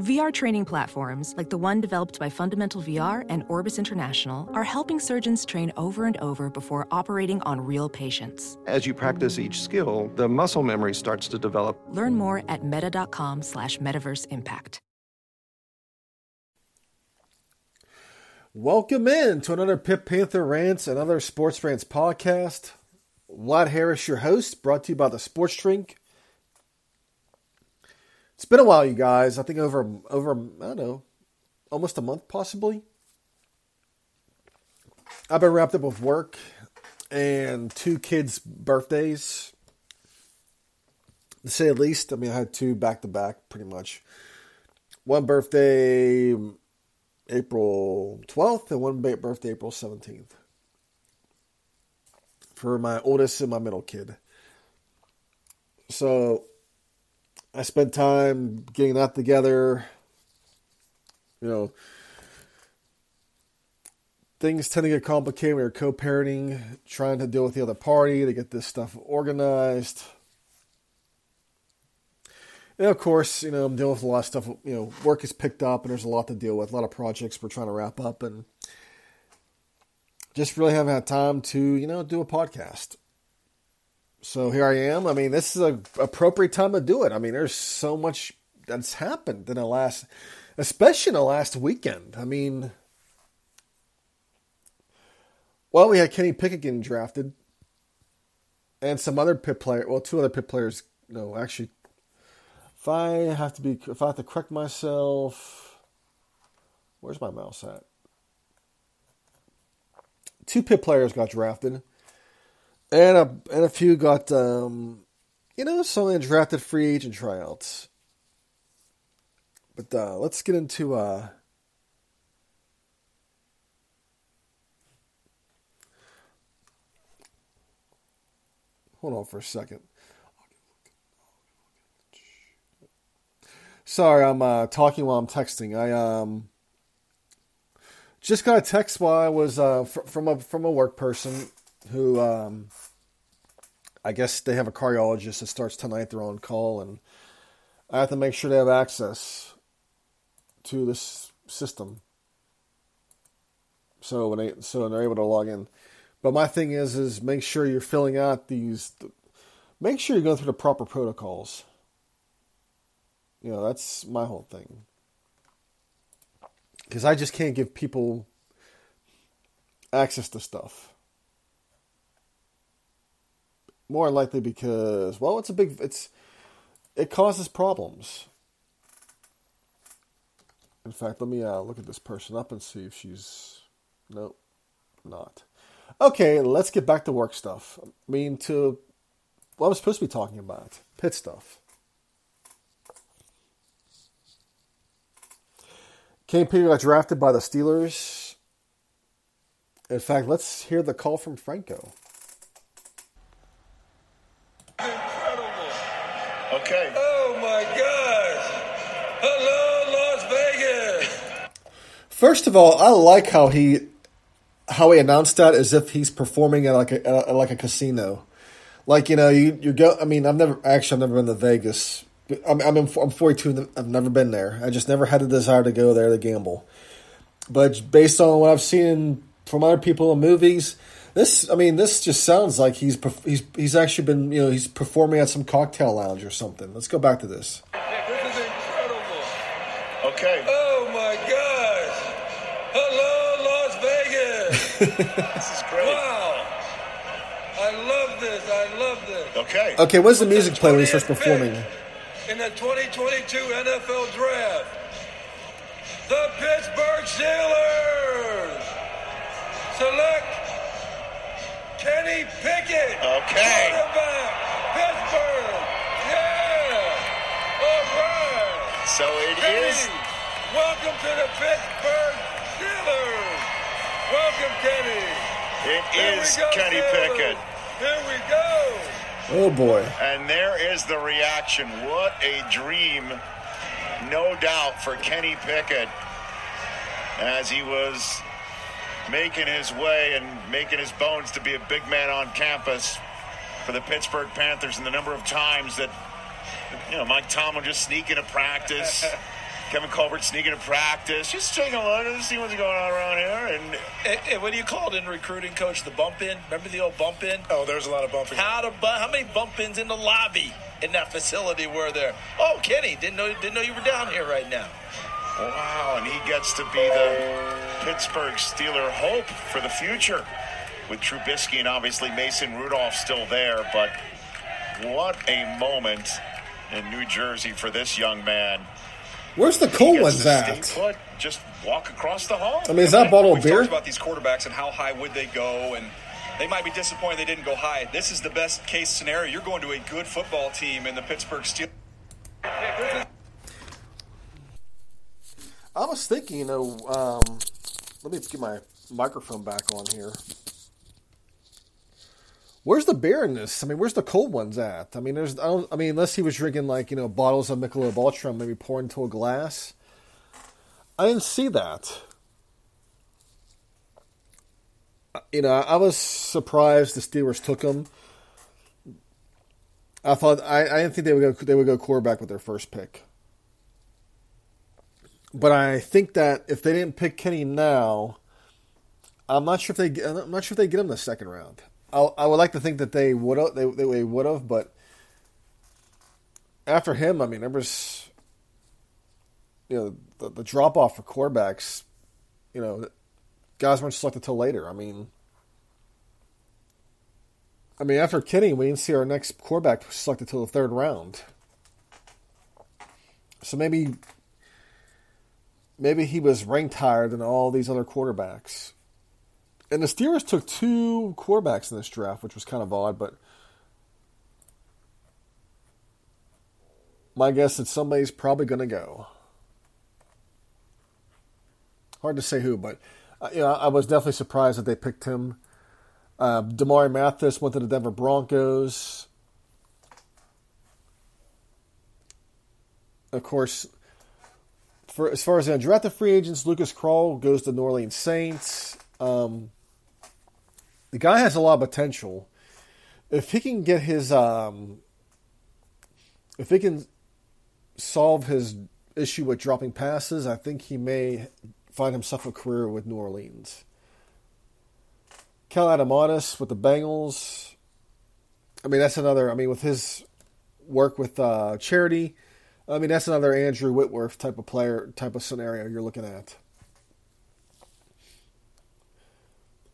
VR training platforms, like the one developed by Fundamental VR and Orbis International, are helping surgeons train over and over before operating on real patients. As you practice each skill, the muscle memory starts to develop. Learn more at meta.com slash metaverse impact. Welcome in to another Pitt Panther Rants and other Sports Rants podcast. Vlad Harris, your host, brought to you by the Sports Drink. It's been a while, you guys. I think over over I don't know, almost a month possibly. I've been wrapped up with work and two kids' birthdays. To say at least, I mean, I had two back to back, pretty much. One birthday April 12th and one birthday April 17th for my oldest and my middle kid. So I spent time getting that together. You know, things tend to get complicated when you're co-parenting, trying to deal with the other party to get this stuff organized. And of course, you know, I'm dealing with a lot of stuff. You know, work is picked up and there's a lot to deal with, a lot of projects we're trying to wrap up and just really haven't had time to, you know, do a podcast. So here I am. I mean, this is an appropriate time to do it. I mean, there's so much that's happened in the last, especially in the last weekend. I mean, well, we had Kenny Pickett getting drafted, and some other Pitt player. Well, two other Pitt players. No, actually, if I have to be, if I have to correct myself, where's my mouse at? two Pitt players got drafted, and a and a few got um, you know some drafted free agent tryouts. But uh, let's get into uh, hold on for a second. Sorry, I'm uh, talking while I'm texting. I um just got a text while I was uh, fr- from a from a work person who um, I guess they have a cardiologist that starts tonight. They're on call, and I have to make sure they have access to this system. So when they so they're able to log in. But my thing is is make sure you're filling out these. Make sure you're going through the proper protocols. You know that's my whole thing because I just can't give people access to stuff. More likely because well, it's a big it's it causes problems. In fact, let me uh, look at this person up and see if she's nope, not. Okay, let's get back to work stuff. I mean, to what I'm supposed to be talking about Pitt stuff. Kenny Pickett got drafted by the Steelers. In fact, let's hear the call from Franco. Incredible. Okay. Oh my gosh. Hello, Las Vegas. First of all, I like how he how he announced that as if he's performing at like a at like a casino. Like you know, you you go. I mean, I've never actually I've never been to Vegas I'm I'm, in, I'm 42. I've never been there. I just never had the desire to go there to gamble. But based on what I've seen from other people in movies, this I mean this just sounds like he's he's he's actually been you know he's performing at some cocktail lounge or something. Let's go back to this. This is incredible. Okay. Oh my gosh! Hello, Las Vegas. This is great. Wow. I love this. I love this. Okay. Okay, what's the music play when he starts performing? in the 2022 NFL Draft. The Pittsburgh Steelers select Kenny Pickett. Okay. Quarterback, Pittsburgh. Yeah. All right. So it Kenny, is. Welcome to the Pittsburgh Steelers. Welcome, Kenny. It Here is go, Kenny Steelers. Pickett. Here we go. Oh boy. And there is the reaction. What a dream, no doubt, for Kenny Pickett as he was making his way and making his bones to be a big man on campus for the Pittsburgh Panthers and the number of times that, you know, Mike Tomlin just sneak into practice, Kevin Colbert sneaking to practice, just taking a look and see what's going on around here. And, and, and what do you call it in recruiting, coach? The bump in? Remember the old bump in? Oh, there's a lot of bumping. How to bu- How many bump ins in the lobby in that facility were there? Oh, Kenny, didn't know didn't know you were down here right now. Wow, and he gets to be the Pittsburgh Steeler hope for the future with Trubisky and obviously Mason Rudolph still there. But what a moment in New Jersey for this young man. Where's the cool cold gets ones at? put, just walk across the hall. I mean, is that a bottle of We've beer? talked about these quarterbacks and how high would they go, and they might be disappointed they didn't go high. This is the best case scenario. You're going to a good football team in the Pittsburgh Steelers. I was thinking, you know, um, let me get my microphone back on here. Where's the beer in this? I mean, where's the cold ones at? I mean, there's, I I mean, unless he was drinking like you know bottles of Michelob Ultra, maybe pour into a glass. I didn't see that. Uh, you know, I was surprised the Steelers took him. I thought I, I didn't think they would go they would go quarterback with their first pick. But I think that if they didn't pick Kenny now, I'm not sure if they I'm not sure if they get him the second round. I, I would like to think that they would have they, they would have, but after him, I mean, there was you know the, the drop off for quarterbacks. You know, guys weren't selected till later. I mean, I mean after Kenny, we didn't see our next quarterback selected till the third round. So maybe maybe he was ranked higher than all these other quarterbacks. And the Steelers took two quarterbacks in this draft, which was kind of odd, but my guess is somebody's probably going to go. Hard to say who, but uh, you know, I was definitely surprised that they picked him. Uh, Damarri Mathis went to the Denver Broncos. Of course, for as far as the undrafted free agents, Lucas Krull goes to the New Orleans Saints. Um, the guy has a lot of potential. If he can get his, um, if he can solve his issue with dropping passes, I think he may find himself a career with New Orleans. Cal Adomitis with the Bengals. I mean, that's another. I mean, with his work with uh, charity, I mean, that's another Andrew Whitworth type of player, type of scenario you're looking at.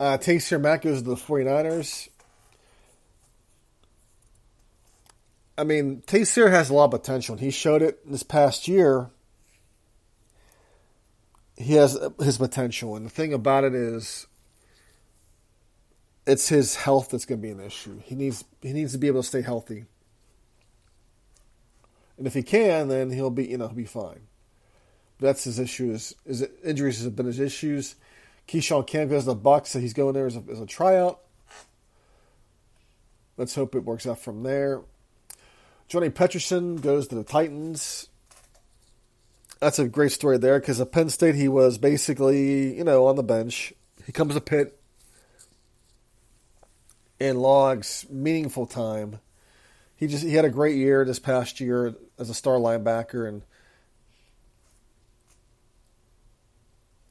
Uh, Taysir Mack goes to the 49ers. I mean, Taysir has a lot of potential. He showed it this past year. He has his potential. And the thing about it is, it's his health that's going to be an issue. He needs he needs to be able to stay healthy. And if he can, then he'll be you know he'll be fine. That's his issue. Is, is injuries have been his issues. Keyshon Camp goes to the Bucks, so he's going there as a, as a tryout. Let's hope it works out from there. Johnny Peterson goes to the Titans. That's a great story there because at Penn State he was basically you know on the bench. He comes to Pitt and logs meaningful time. He just he had a great year this past year as a star linebacker and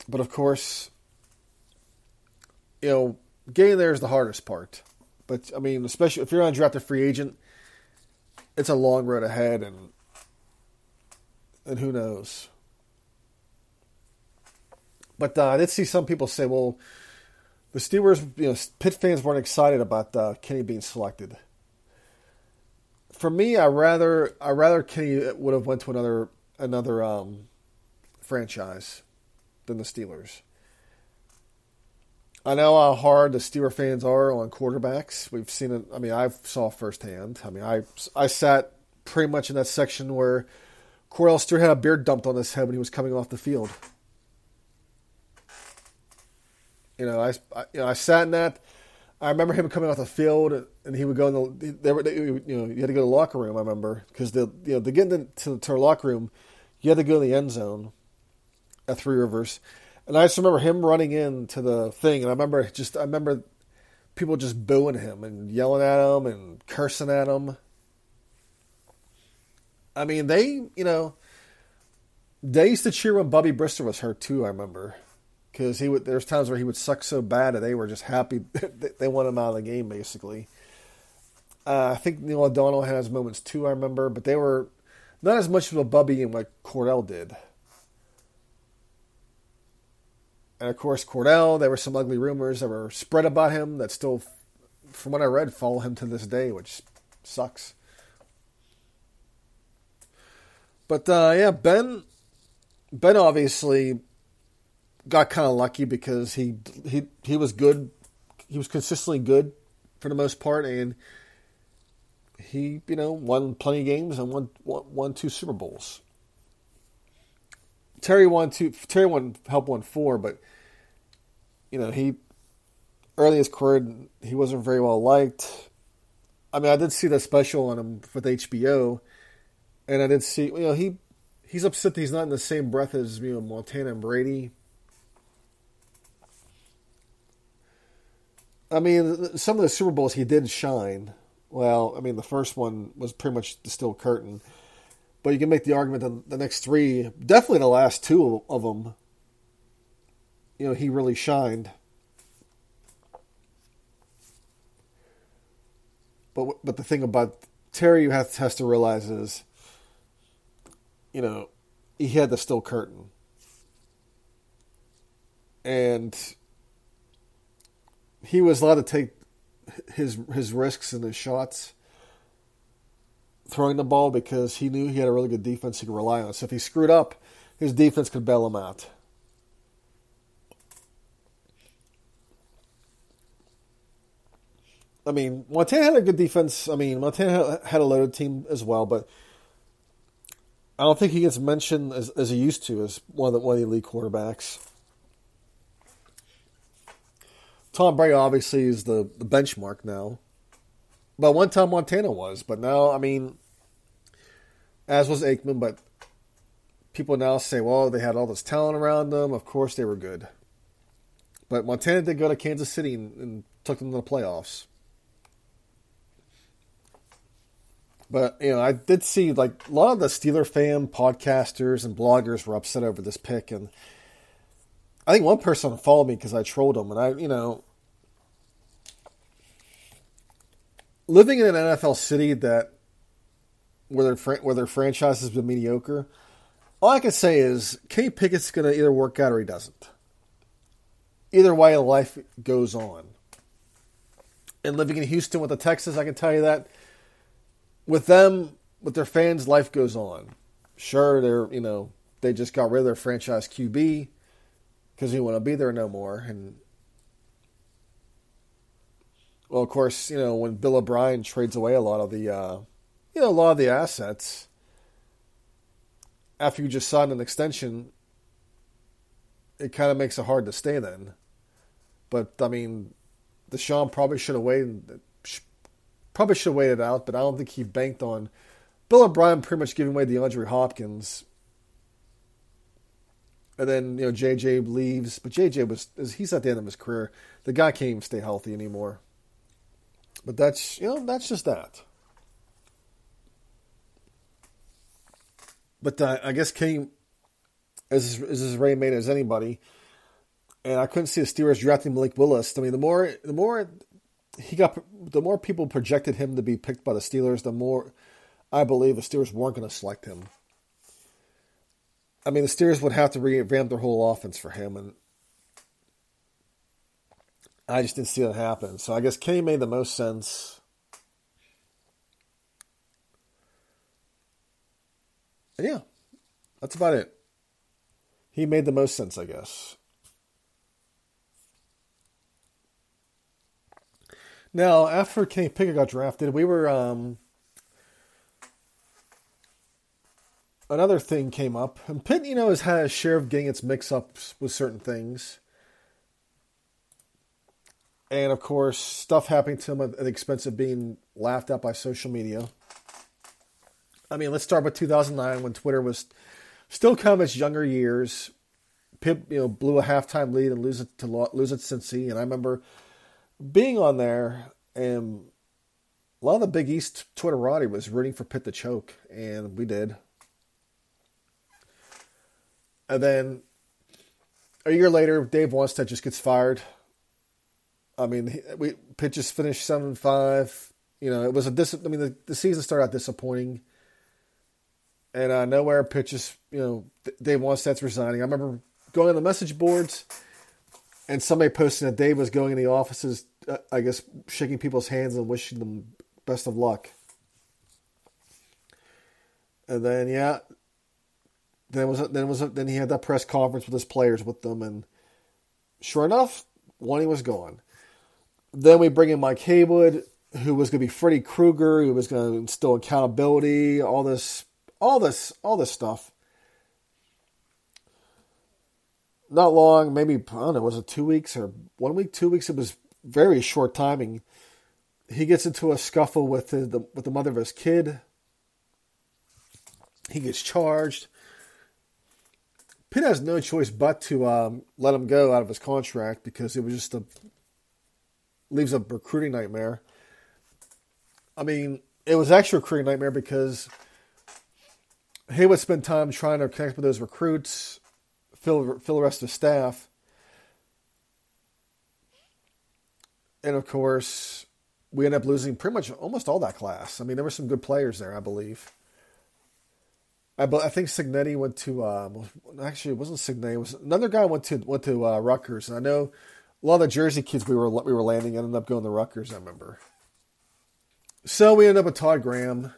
but of course you know getting there is the hardest part. But I mean, especially if you're on draft undrafted free agent, it's a long road ahead and and who knows. But uh, I did see some people say, well, the Steelers, you know, Pitt fans weren't excited about uh, Kenny being selected. For me, I rather I rather Kenny would have went to another another um, franchise than the Steelers. I know how hard the Steeler fans are on quarterbacks. We've seen it. I mean, I saw firsthand. I mean, I I sat pretty much in that section where Kordell Stewart had a beard dumped on his head when he was coming off the field. You know, I, I, you know, I sat in that. I remember him coming off the field, and he would go in the. They were, they, you know, you had to go to the locker room. I remember because the you know to get into to the locker room, you had to go in the end zone at Three Rivers, and I just remember him running into the thing, and I remember just I remember people just booing him and yelling at him and cursing at him. I mean, they you know They used to cheer when Bubby Brister was hurt too. I remember because he would. There's times where he would suck so bad that they were just happy they wanted him out of the game, basically. Uh, I think Neil O'Donnell had his moments too. I remember, but they were not as much of a Bubby and what Kordell did. And of course, Kordell, there were some ugly rumors that were spread about him that still, from what I read, follow him to this day, which sucks. But uh, yeah, Ben, Ben obviously got kind of lucky because he he he was good, he was consistently good for the most part, and he you know won plenty of games and won won, won two Super Bowls. Terry won two. Terry won help won four, but you know he early in his career he wasn't very well liked. I mean, I did see that special on him with HBO, and I did see you know he he's upset that he's not in the same breath as you know Montana and Brady. I mean, some of the Super Bowls he did shine. Well, I mean, the first one was pretty much the steel curtain. But you can make the argument that the next three, definitely the last two of them, you know, he really shined. But but the thing about Terry you have, has to realize is, you know, he had the steel curtain, and he was allowed to take his his risks and his shots throwing the ball because he knew he had a really good defense he could rely on. So if he screwed up, his defense could bail him out. I mean, Montana had a good defense. I mean, Montana had a loaded team as well, but I don't think he gets mentioned as, as he used to as one of the one of the elite quarterbacks. Tom Brady obviously is the, the benchmark now. But one time Montana was, but now I mean, as was Aikman. But people now say, well, they had all this talent around them. Of course, they were good. But Montana did go to Kansas City and, and took them to the playoffs. But you know, I did see like a lot of the Steeler fan podcasters and bloggers were upset over this pick, and I think one person followed me because I trolled them. and I, you know, living in an NFL city that where their where their franchise has been mediocre, all I can say is Kenny Pickett's going to either work out or he doesn't. Either way, life goes on. And living in Houston with the Texans, I can tell you that with them, with their fans, life goes on. Sure, they're you know they just got rid of their franchise QB because he want to be there no more, and well, of course, you know when Bill O'Brien trades away a lot of the, uh, you know, a lot of the assets after you just signed an extension, it kind of makes it hard to stay then. But I mean, Deshaun probably should have waited, probably should have waited out. But I don't think he banked on Bill O'Brien pretty much giving away DeAndre Hopkins. And then you know JJ leaves, but JJ was he's at the end of his career. The guy can't even stay healthy anymore. But that's you know that's just that. But uh, I guess King is is as ready made as anybody, and I couldn't see the Steelers drafting Malik Willis. I mean, the more the more he got, the more people projected him to be picked by the Steelers, the more I believe the Steelers weren't going to select him. I mean, the Steelers would have to revamp their whole offense for him, and I just didn't see that happen. So I guess Kenny made the most sense. And yeah, that's about it. He made the most sense, I guess. Now, after Kenny Pickett got drafted, we were um, another thing came up, and Pitt, you know, has had a share of getting its mix-ups with certain things and of course, stuff happening to him at the expense of being laughed at by social media. I mean, let's start with 2009 when Twitter was still kind of its younger years. Pitt, you know, blew a halftime lead and lose it to lose it to Cincy, and I remember being on there and a lot of the Big East Twitterati was rooting for Pitt to choke, and we did. And then a year later, Dave Wannstedt just gets fired. I mean, we pitches finished seven five. You know, it was a dis. I mean, the, the season started out disappointing, and uh, nowhere pitches. You know, Dave Wannstedt's resigning. I remember going on the message boards, and somebody posting that Dave was going in the offices. Uh, I guess shaking people's hands and wishing them best of luck. And then yeah, then was then was then he had that press conference with his players with them, and sure enough, one he was gone. Then we bring in Mike Haywood, who was going to be Freddy Krueger, who was going to instill accountability, all this, all this, all this stuff. Not long, maybe I don't know, was it two weeks or one week, two weeks? It was very short timing. He gets into a scuffle with the, the with the mother of his kid. He gets charged. Pitt has no choice but to um, let him go out of his contract because it was just a leaves a recruiting nightmare. I mean, it was actually a recruiting nightmare because he would spend time trying to connect with those recruits, fill fill the rest of the staff, and of course, we end up losing pretty much almost all that class. I mean, there were some good players there, I believe. I, I think Cignetti went to um, actually it wasn't Cignetti. It was another guy went to went to uh, Rutgers, and I know a lot of the Jersey kids we were we were landing ended up going to Rutgers. I remember. So we ended up with Todd Graham.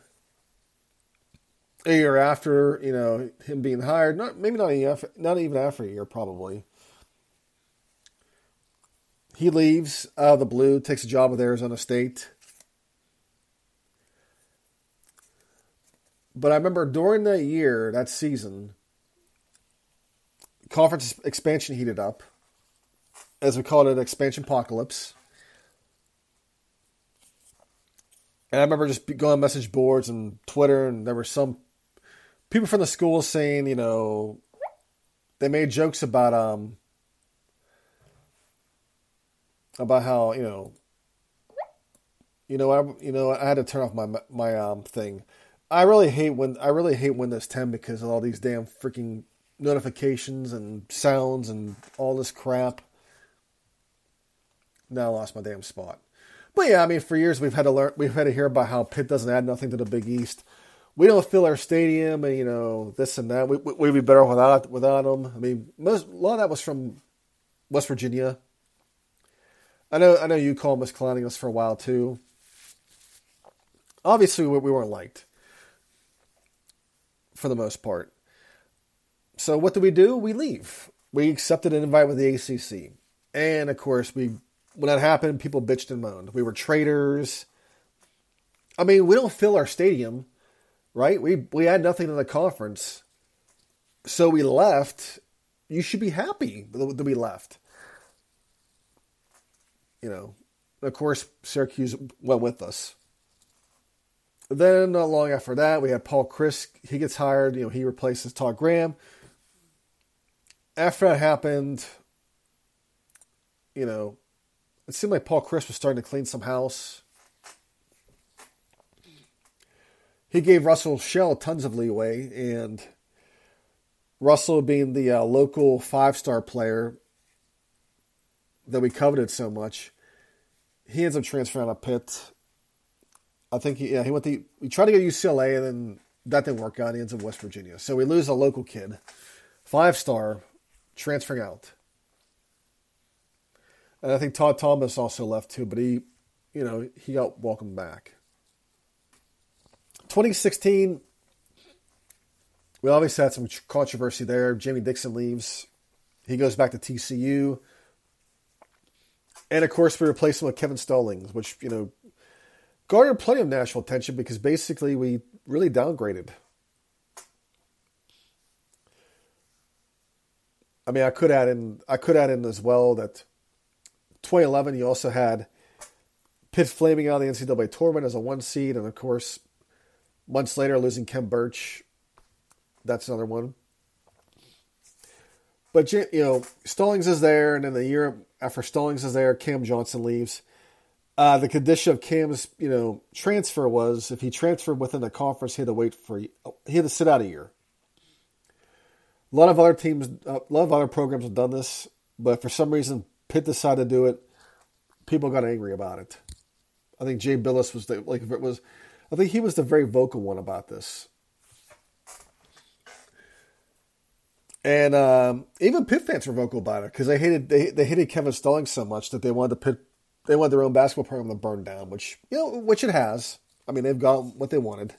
A year after, you know, him being hired, not maybe not a not even after a year, probably. He leaves out of the blue, takes a job with Arizona State. But I remember during that year, that season, conference expansion heated up, as we called it, expansion apocalypse. And I remember just going on message boards and Twitter, and there were some people from the school saying, you know, they made jokes about um about how you know, you know, I you know I had to turn off my my um thing I really hate when I really hate Windows 10 because of all these damn freaking notifications and sounds and all this crap. Now I lost my damn spot. But yeah, I mean, for years we've had to learn, we've had to hear about how Pitt doesn't add nothing to the Big East. We don't fill our stadium, and you know this and that. We, we would be better without without them. I mean, most a lot of that was from West Virginia. I know, I know you called us clowning us for a while too. Obviously, we, we weren't liked for the most part. So what do we do? We leave. We accepted an invite with the ACC, and of course, we when that happened, people bitched and moaned. We were traitors. I mean, we don't fill our stadium, right? We we had nothing in the conference, so we left. You should be happy that we left. You know, of course, Syracuse went with us. Then not long after that, we had Paul Chryst. He gets hired. You know, he replaces Todd Graham. After that happened, you know, it seemed like Paul Chryst was starting to clean some house. He gave Rushel Shell tons of leeway, and Rushel, being the uh, local five star player that we coveted so much, he ends up transferring out of Pitt I think he, yeah, he went to he tried to go to UCLA and then that didn't work out. He ends up West Virginia. So we lose a local kid, five star, transferring out. And I think Todd Thomas also left too, but he, you know, he got welcomed back. 2016, we obviously had some controversy there. Jamie Dixon leaves. He goes back to TCU. And of course, we replace him with Kevin Stallings, which, you know, garnered plenty of national attention because basically we really downgraded. I mean, I could add in I could add in as well that 2011 you also had Pitt flaming out of the NCAA tournament as a one seed, and of course, months later losing Khem Birch. That's another one. But you know, Stallings is there, and then the year after Stallings is there, Cam Johnson leaves. Uh, the condition of Cam's, you know, transfer was if he transferred within the conference, he had to wait for he had to sit out a year. A lot of other teams, a lot of other programs have done this, but for some reason, Pitt decided to do it. People got angry about it. I think Jay Bilas was the, like, if it was, I think he was the very vocal one about this. And um, even Pitt fans were vocal about it because they hated they, they hated Kevin Stallings so much that they wanted to pit they wanted their own basketball program to burn down, which you know which it has. I mean, they've got what they wanted.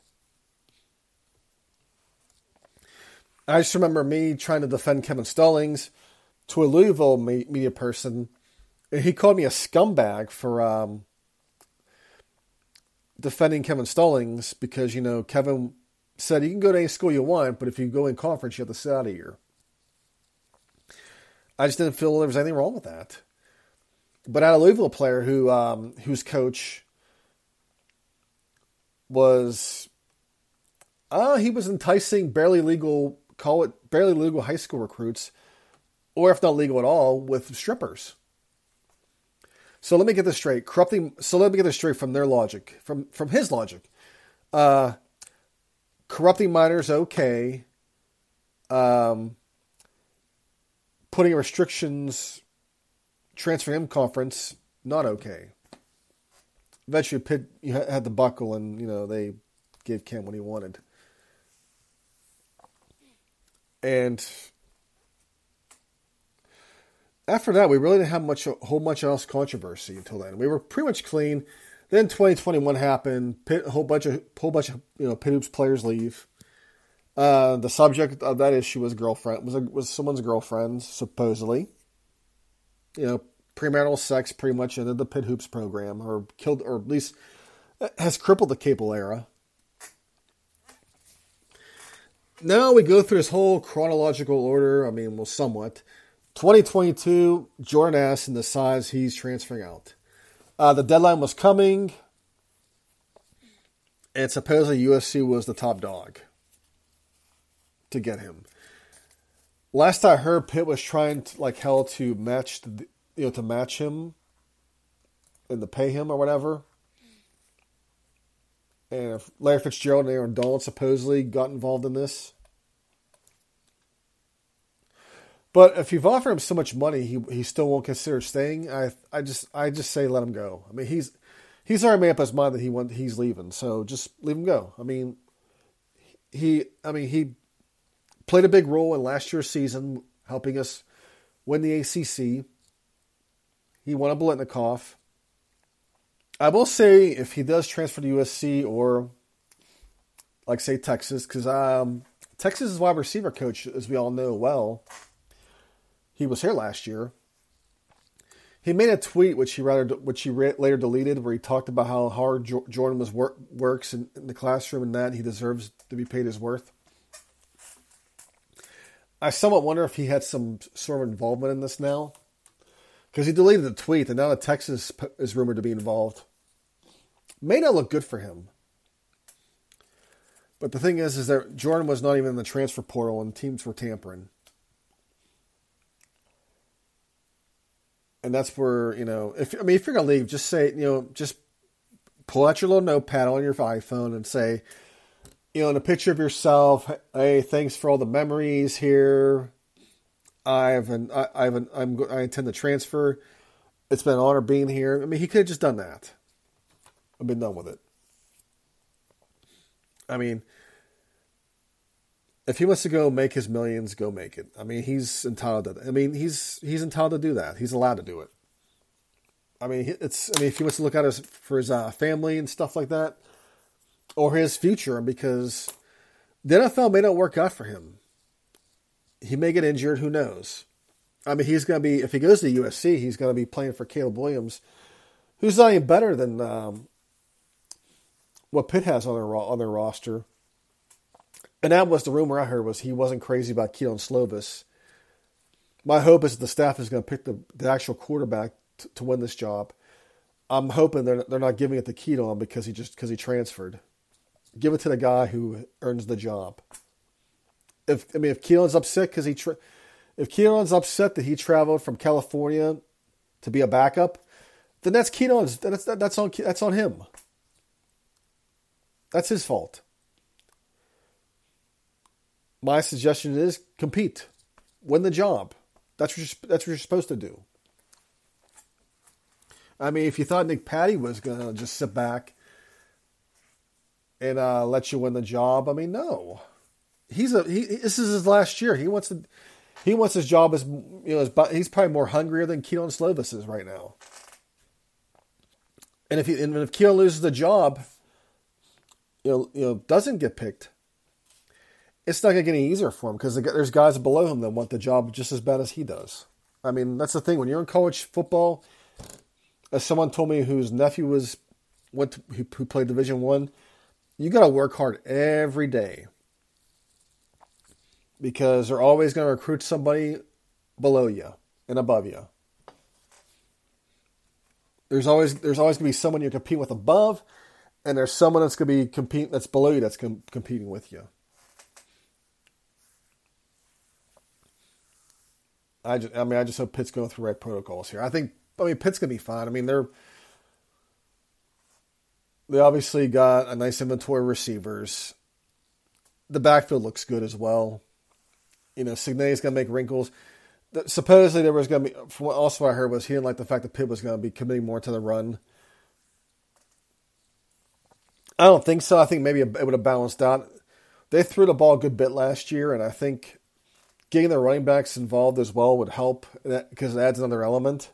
I just remember me trying to defend Kevin Stallings to a Louisville media person, and he called me a scumbag for um, defending Kevin Stallings because you know Kevin said you can go to any school you want, but if you go in conference, you have to sit out a year. I just didn't feel there was anything wrong with that. But I had a Louisville player who um, whose coach was uh, he was enticing barely legal call it barely legal high school recruits, or if not legal at all, with strippers. So let me get this straight. Corrupting. So let me get this straight from their logic, from from his logic. Uh, corrupting minors okay. Um, putting restrictions, transferring him conference, not okay. Eventually, Pitt you had the buckle, and you know they gave Cam what he wanted. And after that, we really didn't have much, a whole much else controversy until then. We were pretty much clean. Then 2021 happened. Pitt, a whole bunch of whole bunch of you know Pitt hoops players leave. Uh, the subject of that issue was girlfriend was a, was someone's girlfriend supposedly. You know, premarital sex pretty much ended the Pitt hoops program, or killed, or at least has crippled the Capel era. Now we go through this whole chronological order. I mean, well, somewhat. 2022, Jordan Addison decides he's transferring out. Uh, the deadline was coming, and supposedly USC was the top dog to get him. Last I heard, Pitt was trying to, like hell to match, the, you know, to match him and to pay him or whatever. And Larry Fitzgerald and Aaron Donald supposedly got involved in this. But if you've offered him so much money, he he still won't consider staying. I I just I just say let him go. I mean he's he's already made up his mind that he want he's leaving. So just leave him go. I mean he I mean he played a big role in last year's season, helping us win the ACC. He won a Biletnikoff. I will say if he does transfer to USC or like say Texas, because um, Texas is wide receiver coach, as we all know well. He was here last year. He made a tweet which he rather which he later deleted, where he talked about how hard Jordan was work, works in, in the classroom and that he deserves to be paid his worth. I somewhat wonder if he had some sort of involvement in this now, because he deleted the tweet, and now the Texas is rumored to be involved. May not look good for him. But the thing is, is that Jordan was not even in the transfer portal, and teams were tampering. And that's where you know if I mean if you're gonna leave, just say you know just pull out your little notepad on your iPhone and say, you know, in a picture of yourself, hey, thanks for all the memories here. I've an I, I've an, I'm I intend to transfer. It's been an honor being here. I mean, he could have just done that. I've been done with it. I mean, if he wants to go make his millions, go make it. I mean, he's entitled to. That. I mean, he's he's entitled to do that. He's allowed to do it. I mean, it's. I mean, if he wants to look out his for his uh, family and stuff like that, or his future, because the NFL may not work out for him. He may get injured. Who knows? I mean, he's going to be if he goes to USC, he's going to be playing for Caleb Williams, who's not even better than um, what Pitt has on their on their roster and that was the rumor I heard was he wasn't crazy about Kedon Slovis. My hope is the staff is going to pick the, the actual quarterback t- to win this job. I'm hoping they're they're not giving it to Kedon because he just because he transferred. Give it to the guy who earns the job. If I mean if Kedon's upset because he tra- if Kedon's upset that he traveled from California to be a backup, then that's Kedon's that's that's on that's on him. That's his fault. My suggestion is compete, win the job. That's what you're, that's what you're supposed to do. I mean, if you thought Nick Patti was gonna just sit back and uh, let you win the job, I mean, no. He's a he. This is his last year. He wants to. He wants his job as you know. As, he's probably more hungrier than Kedon Slovis is right now. And if he and if Kedon loses the job, you know, you know, doesn't get picked, it's not going to get any easier for him because there's guys below him that want the job just as bad as he does. I mean, that's the thing. When you're in college football, as someone told me whose nephew was went to, who, who played Division One, you got to work hard every day because they're always going to recruit somebody below you and above you. There's always there's always going to be someone you're competing with above, and there's someone that's going to be compete that's below you that's com- competing with you. I just, I mean, I just hope Pitt's going through right protocols here. I think, I mean, Pitt's gonna be fine. I mean, they're they obviously got a nice inventory of receivers. The backfield looks good as well. You know, Cignetti is gonna make wrinkles. Supposedly, there was gonna be. From what also I heard was he didn't like the fact that Pitt was gonna be committing more to the run. I don't think so. I think maybe it would have balanced out. They threw the ball a good bit last year, and I think getting the running backs involved as well would help because it adds another element.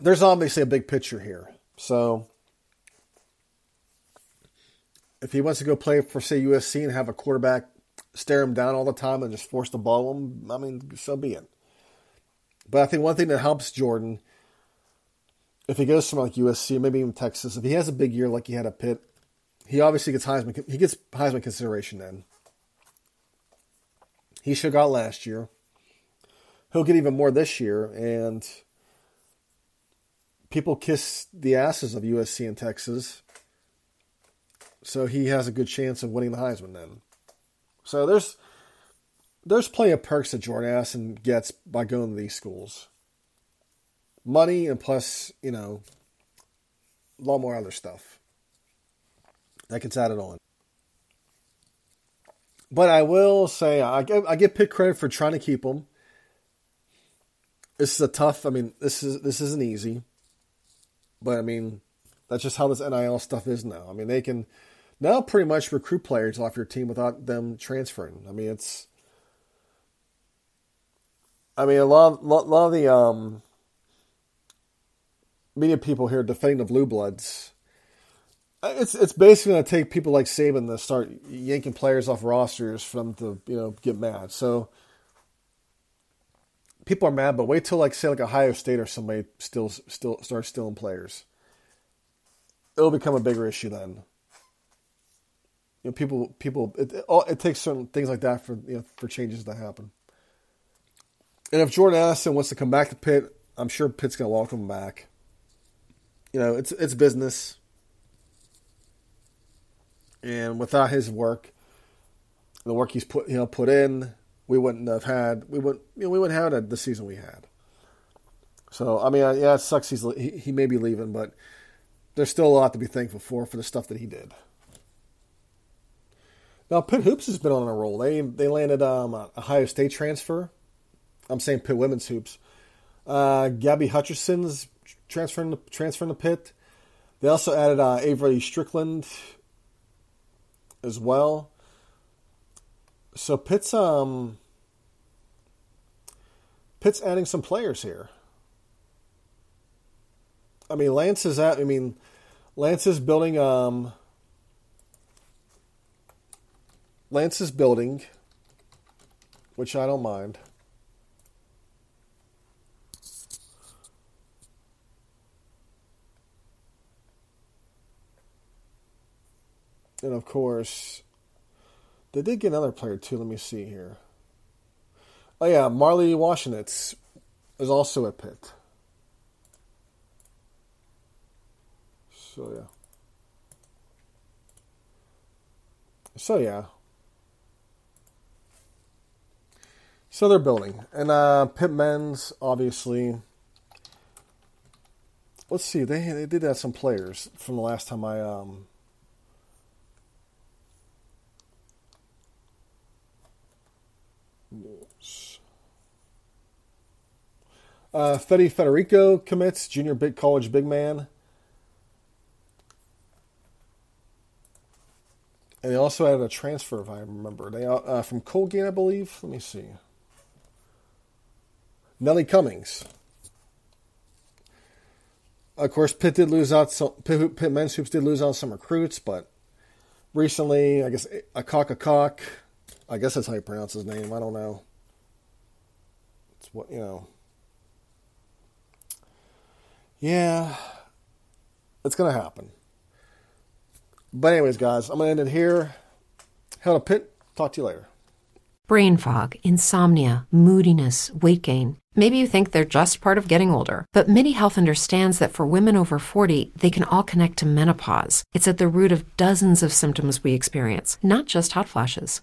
There's obviously a big picture here. So if he wants to go play for, say, USC and have a quarterback stare him down all the time and just force the ball him, I mean, so be it. But I think one thing that helps Jordan, if he goes somewhere like USC, maybe even Texas, if he has a big year like he had at Pitt, he obviously gets Heisman. He gets Heisman consideration then. He have got last year. He'll get even more this year, and people kiss the asses of USC and Texas. So he has a good chance of winning the Heisman then. So there's there's plenty of perks that Jordan Addison gets by going to these schools. Money and plus, you know, a lot more other stuff that gets added on. But I will say I give I give Pitt credit for trying to keep him. This is a tough. I mean, this is this isn't easy. But I mean, that's just how this NIL stuff is now. I mean, they can now pretty much recruit players off your team without them transferring. I mean, it's. I mean, a lot, of, a lot of the um, media people here defending the blue bloods it's it's basically going to take people like Saban to start yanking players off rosters for them to you know get mad. So people are mad, but wait till like say like Ohio State or somebody still still starts stealing players. It'll become a bigger issue then. You know, people people it, it, it takes certain things like that for you know for changes to happen. And if Jordan Addison wants to come back to Pitt, I'm sure Pitt's going to welcome him back. You know, it's it's business and without his work, the work he's put you know put in, we wouldn't have had we wouldn't you know, we wouldn't have had the season we had. So I mean, yeah, it sucks. He's he, he may be leaving, but there's still a lot to be thankful for for the stuff that he did. Now Pitt hoops has been on a roll. They they landed um, Ohio State transfer. I'm saying Pitt women's hoops. Uh, Gabby Hutcherson's transferring to, transferring to Pitt. They also added uh, Avery Strickland, as well. So Pitt's um Pitt's adding some players here. I mean Lance is at I mean Lance is building um Lance is building which I don't mind. And of course, they did get another player too. Let me see here. Oh yeah, Marley Washenitz is also at Pitt. So yeah. So yeah. So they're building. And uh Pitt men's obviously let's see, they they did have some players from the last time I um Uh, Fede Federiko commits, junior big college big man. And they also had a transfer, if I remember. They uh, from Colgate, I believe. Let me see. Nelly Cummings. Of course, Pitt did lose out. Some, Pitt, Pitt men's hoops did lose out some recruits, but recently, I guess a cock a cock. I guess that's how you pronounce his name. I don't know. It's what you know. Yeah, it's gonna happen. But anyways, guys, I'm gonna end it here. Hail to Pitt. Talk to you later. Brain fog, insomnia, moodiness, weight gain. Maybe you think they're just part of getting older, but MIDI Health understands that for women over 40, they can all connect to menopause. It's at the root of dozens of symptoms we experience, not just hot flashes.